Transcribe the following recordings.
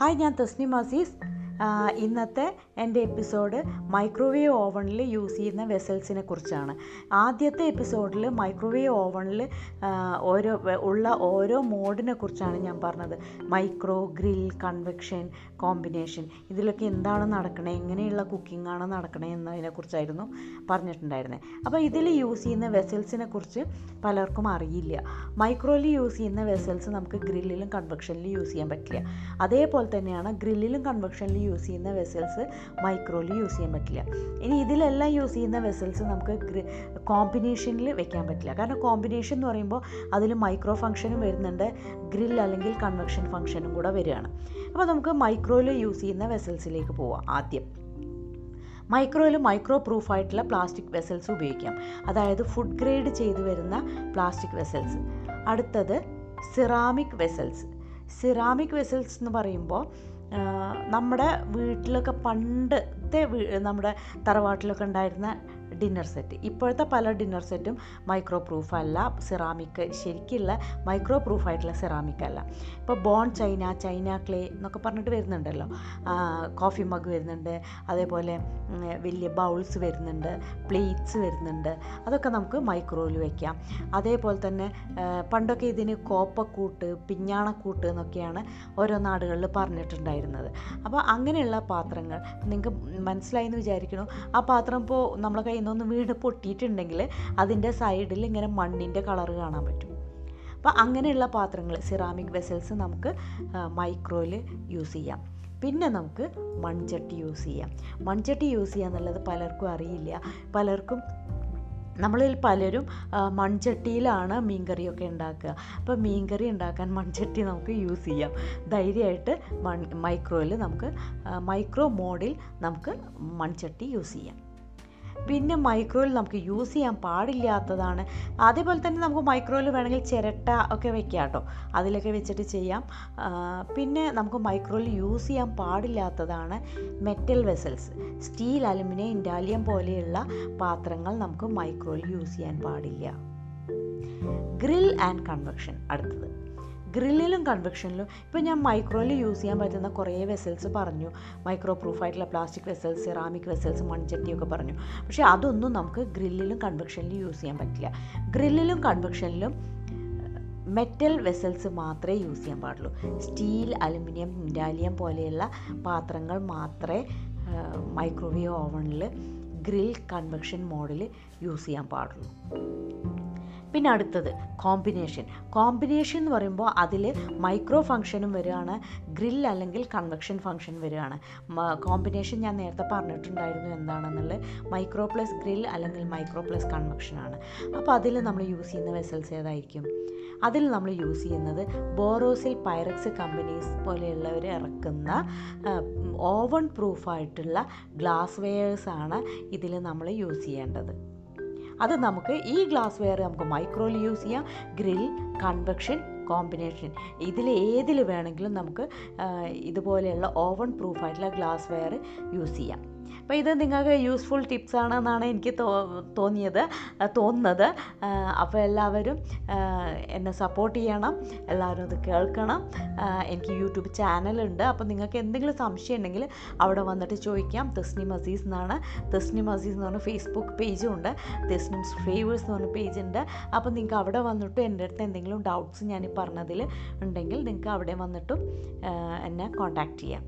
Hi ഞാൻ തസ്നിം ഇന്നത്തെ എന്റെ എപ്പിസോഡ് മൈക്രോവേവ് ഓവണിൽ യൂസ് ചെയ്യുന്ന വെസൽസിനെ കുറിച്ചാണ്. ആദ്യത്തെ എപ്പിസോഡിൽ മൈക്രോവേവ് ഓവണിൽ ഓരോ ഉള്ള ഓരോ മോഡിനെ കുറിച്ചാണ് ഞാൻ പറഞ്ഞത്. Micro grill convection combination. ഇതിലൊക്കെ എന്താണ് നടക്കണേ എങ്ങനെയുള്ള കുക്കിംഗ് ആണ് നടക്കണേ എന്നതിനെക്കുറിച്ചായിരുന്നു പറഞ്ഞിട്ടുണ്ടായിരുന്നത് അപ്പോൾ ഇതിൽ യൂസ് ചെയ്യുന്ന വെസൽസിനെ കുറിച്ച് പലർക്കും അറിയില്ല. മൈക്രോയിൽ യൂസ് ചെയ്യുന്ന വെസൽസ് നമുക്ക് ഗ്രില്ലിലും കൺവെക്ഷനിലും യൂസ് ചെയ്യാൻ പറ്റില്ല. അതേപോലെ തന്നെയാണ് ഗ്രില്ലിലും കൺവെക്ഷനിലും യൂസ് ചെയ്യുന്ന വെസൽസ് മൈക്രോയിൽ യൂസ് ചെയ്യാൻ പറ്റില്ല. ഇനി ഇതിലെല്ലാം യൂസ് ചെയ്യുന്ന വെസൽസ് നമുക്ക് കോമ്പിനേഷനിൽ വെക്കാൻ പറ്റില്ല. കാരണം കോമ്പിനേഷൻ എന്ന് പറയുമ്പോൾ അതിൽ മൈക്രോ ഫംഗ്ഷനും വരുന്നുണ്ട്. ഗ്രിൽ അല്ലെങ്കിൽ കൺവെക്ഷൻ ഫംഗ്ഷനും കൂടെ വരികയാണ്. അപ്പോൾ നമുക്ക് മൈക്രോയിൽ യൂസ് ചെയ്യുന്ന വെസൽസിലേക്ക് പോവാം ആദ്യം. മൈക്രോയിൽ മൈക്രോ പ്രൂഫ് ആയിട്ടുള്ള പ്ലാസ്റ്റിക് വെസൽസ് ഉപയോഗിക്കാം. അതായത് ഫുഡ് ഗ്രേഡ് ചെയ്തു വരുന്ന പ്ലാസ്റ്റിക് വെസൽസ് അടുത്തത് സിറാമിക് വെസൽസ് സിറാമിക് വെസൽസ് എന്ന് പറയുമ്പോൾ നമ്മുടെ വീട്ടിലൊക്കെ പണ്ടത്തെ നമ്മുടെ തറവാട്ടിലൊക്കെ ഉണ്ടായിരുന്ന ഡിന്നർ സെറ്റ്. ഇപ്പോഴത്തെ പല ഡിന്നർ സെറ്റും മൈക്രോ പ്രൂഫ് അല്ല. സിറാമിക് ശരിക്കുള്ള മൈക്രോ പ്രൂഫ് ആയിട്ടുള്ള സിറാമിക് അല്ല. ഇപ്പോൾ ബോൺ ചൈന ചൈന ക്ലേ എന്നൊക്കെ പറഞ്ഞിട്ട് വരുന്നുണ്ടല്ലോ. കോഫി മഗ് വരുന്നുണ്ട്. അതേപോലെ വലിയ ബൗൾസ് വരുന്നുണ്ട്. പ്ലേറ്റ്സ് വരുന്നുണ്ട്. അതൊക്കെ നമുക്ക് മൈക്രോയിൽ വയ്ക്കാം അതേപോലെ തന്നെ പണ്ടൊക്കെ ഇതിന് കോപ്പക്കൂട്ട് പിഞ്ഞാണക്കൂട്ട് എന്നൊക്കെയാണ് ഓരോ നാടുകളിൽ പറഞ്ഞിട്ടുണ്ടായിരുന്നത്. അപ്പോൾ അങ്ങനെയുള്ള പാത്രങ്ങൾ നിങ്ങൾക്ക് മനസ്സിലായി എന്ന് വിചാരിക്കുന്നു ആ പാത്രം ഇപ്പോൾ നമ്മളെ കയ്യിൽ നിന്നൊന്ന് വീട് പൊട്ടിയിട്ടുണ്ടെങ്കിൽ അതിന്റെ സൈഡിൽ ഇങ്ങനെ മണ്ണിന്റെ കളർ കാണാൻ പറ്റും. അപ്പോൾ അങ്ങനെയുള്ള പാത്രങ്ങൾ സിറാമിക് വെസൽസ് നമുക്ക് മൈക്രോയിൽ യൂസ് ചെയ്യാം. പിന്നെ നമുക്ക് മൺചട്ടി യൂസ് ചെയ്യാം. മൺചട്ടി യൂസ് ചെയ്യുക എന്നുള്ളത് പലർക്കും അറിയില്ല. പലർക്കും നമ്മളിൽ പലരും മൺചട്ടിയിലാണ് മീൻകറിയൊക്കെ ഉണ്ടാക്കുക. അപ്പോൾ മീൻകറി ഉണ്ടാക്കാൻ മൺചട്ടി നമുക്ക് യൂസ് ചെയ്യാം. ധൈര്യമായിട്ട് മൺ മൈക്രോയിൽ നമുക്ക് മൈക്രോ മോഡിൽ നമുക്ക് മൺചട്ടി യൂസ് ചെയ്യാം. പിന്നെ മൈക്രോയിൽ നമുക്ക് യൂസ് ചെയ്യാൻ പാടില്ലാത്തതാണ്. അതേപോലെ തന്നെ നമുക്ക് മൈക്രോയിൽ വേണമെങ്കിൽ ചിരട്ട ഒക്കെ വെക്കാം കേട്ടോ. അതിലൊക്കെ വെച്ചിട്ട് ചെയ്യാം. പിന്നെ നമുക്ക് മൈക്രോയിൽ യൂസ് ചെയ്യാൻ പാടില്ലാത്തതാണ് metal vessels steel aluminium Indalium പോലെയുള്ള പാത്രങ്ങൾ നമുക്ക് മൈക്രോയിൽ യൂസ് ചെയ്യാൻ പാടില്ല. ഗ്രിൽ ആൻഡ് കൺവെക്ഷൻ അടുത്തത്. ഗ്രില്ലിലും കൺവെക്ഷനിലും ഇപ്പോൾ ഞാൻ മൈക്രോയിൽ യൂസ് ചെയ്യാൻ പറ്റുന്ന കുറേ വെസൽസ് പറഞ്ഞു. മൈക്രോ പ്രൂഫ് ആയിട്ടുള്ള പ്ലാസ്റ്റിക് വെസൽസ് സെറാമിക് വെസൽസ് മൺചട്ടിയൊക്കെ പറഞ്ഞു. പക്ഷേ അതൊന്നും നമുക്ക് ഗ്രില്ലിലും കൺവെക്ഷനിലും യൂസ് ചെയ്യാൻ പറ്റില്ല. ഗ്രില്ലിലും കൺവെക്ഷനിലും മെറ്റൽ വെസൽസ് മാത്രമേ യൂസ് ചെയ്യാൻ പാടുള്ളൂ. സ്റ്റീൽ അലുമിനിയം ഇൻഡാലിയം പോലെയുള്ള പാത്രങ്ങൾ മാത്രമേ മൈക്രോവേവ് ഓവണിൽ ഗ്രിൽ കൺവെക്ഷൻ മോഡിൽ യൂസ് ചെയ്യാൻ പാടുള്ളൂ. പിന്നെ അടുത്തത് കോമ്പിനേഷൻ കോമ്പിനേഷൻ എന്ന് പറയുമ്പോൾ അതിൽ മൈക്രോ ഫങ്ഷനും വരികയാണ് ഗ്രിൽ അല്ലെങ്കിൽ കൺവെക്ഷൻ ഫങ്ഷൻ വരികയാണ്. കോമ്പിനേഷൻ ഞാൻ നേരത്തെ പറഞ്ഞിട്ടുണ്ടായിരുന്നു എന്താണെന്നുള്ളത് മൈക്രോ പ്ലസ് ഗ്രിൽ അല്ലെങ്കിൽ മൈക്രോ പ്ലസ് കൺവെക്ഷൻ ആണ്. അപ്പോൾ അതിൽ നമ്മൾ യൂസ് ചെയ്യുന്ന വെസൽസ് ഏതായിരിക്കും? അതിൽ നമ്മൾ യൂസ് ചെയ്യുന്നത് ബോറോസിൽ പൈറക്സ് കമ്പനീസ് പോലെയുള്ളവർ ഇറക്കുന്ന ഓവൺ പ്രൂഫായിട്ടുള്ള ഗ്ലാസ് വെയേഴ്സാണ് ഇതിൽ നമ്മൾ യൂസ് ചെയ്യേണ്ടത്. അത് നമുക്ക് ഈ ഗ്ലാസ് വെയർ നമുക്ക് മൈക്രോയിൽ യൂസ് ചെയ്യാം. ഗ്രിൽ കൺവെക്ഷൻ കോമ്പിനേഷൻ ഇതിൽ ഏതിൽ വേണമെങ്കിലും നമുക്ക് ഇതുപോലെയുള്ള ഓവൺ പ്രൂഫായിട്ടുള്ള ഗ്ലാസ് വെയർ യൂസ് ചെയ്യാം. അപ്പോൾ ഇത് നിങ്ങൾക്ക് യൂസ്ഫുൾ ടിപ്സ് ആണെന്നാണ് എനിക്ക് തോ തോന്നിയത് തോന്നുന്നത്. അപ്പോൾ എല്ലാവരും എന്നെ സപ്പോർട്ട് ചെയ്യണം. എല്ലാവരും അത് കേൾക്കണം. എനിക്ക് യൂട്യൂബ് ചാനലുണ്ട് അപ്പോൾ നിങ്ങൾക്ക് എന്തെങ്കിലും സംശയം ഉണ്ടെങ്കിൽ അവിടെ വന്നിട്ട് ചോദിക്കാം. തസ്നിം മസീസ് എന്നാണ്. തസ്നിം മസീസ് എന്ന് പറഞ്ഞ ഫേസ്ബുക്ക് പേജും ഉണ്ട്. തസ്നിം ഫേവേഴ്സ് എന്ന് പറഞ്ഞ പേജ് ഉണ്ട്. അപ്പോൾ നിങ്ങൾക്ക് അവിടെ വന്നിട്ട് എന്റെ അടുത്ത് എന്തെങ്കിലും ഡൗട്ട്സ് ഞാൻ ഈ പറഞ്ഞതിൽ ഉണ്ടെങ്കിൽ നിങ്ങൾക്ക് അവിടെ വന്നിട്ടും എന്നെ കോൺടാക്റ്റ് ചെയ്യാം.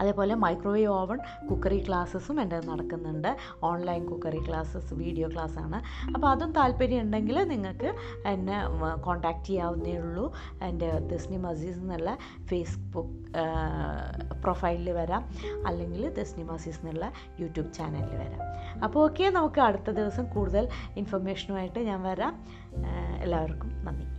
അതേപോലെ മൈക്രോവേവ് ഓവൺ കുക്കറി ക്ലാസ്സസും എന്റെ നടക്കുന്നുണ്ട്. ഓൺലൈൻ കുക്കറി ക്ലാസ്സസ് വീഡിയോ ക്ലാസ്സാണ് അപ്പോൾ അതും താല്പര്യം ഉണ്ടെങ്കിൽ നിങ്ങൾക്ക് എന്നെ കോൺടാക്റ്റ് ചെയ്യാവുന്നേ ഉള്ളൂ. എന്റെ ദസ്നി മസീസ് എന്നുള്ള ഫേസ്ബുക്ക് പ്രൊഫൈലിൽ വരാം. അല്ലെങ്കിൽ ദസ്നി മസീസ് എന്നുള്ള യൂട്യൂബ് ചാനലിൽ വരാം. അപ്പോൾ ഓക്കെ നമുക്ക് അടുത്ത ദിവസം കൂടുതൽ ഇൻഫർമേഷനുമായിട്ട് ഞാൻ വരാം. എല്ലാവർക്കും നന്ദി.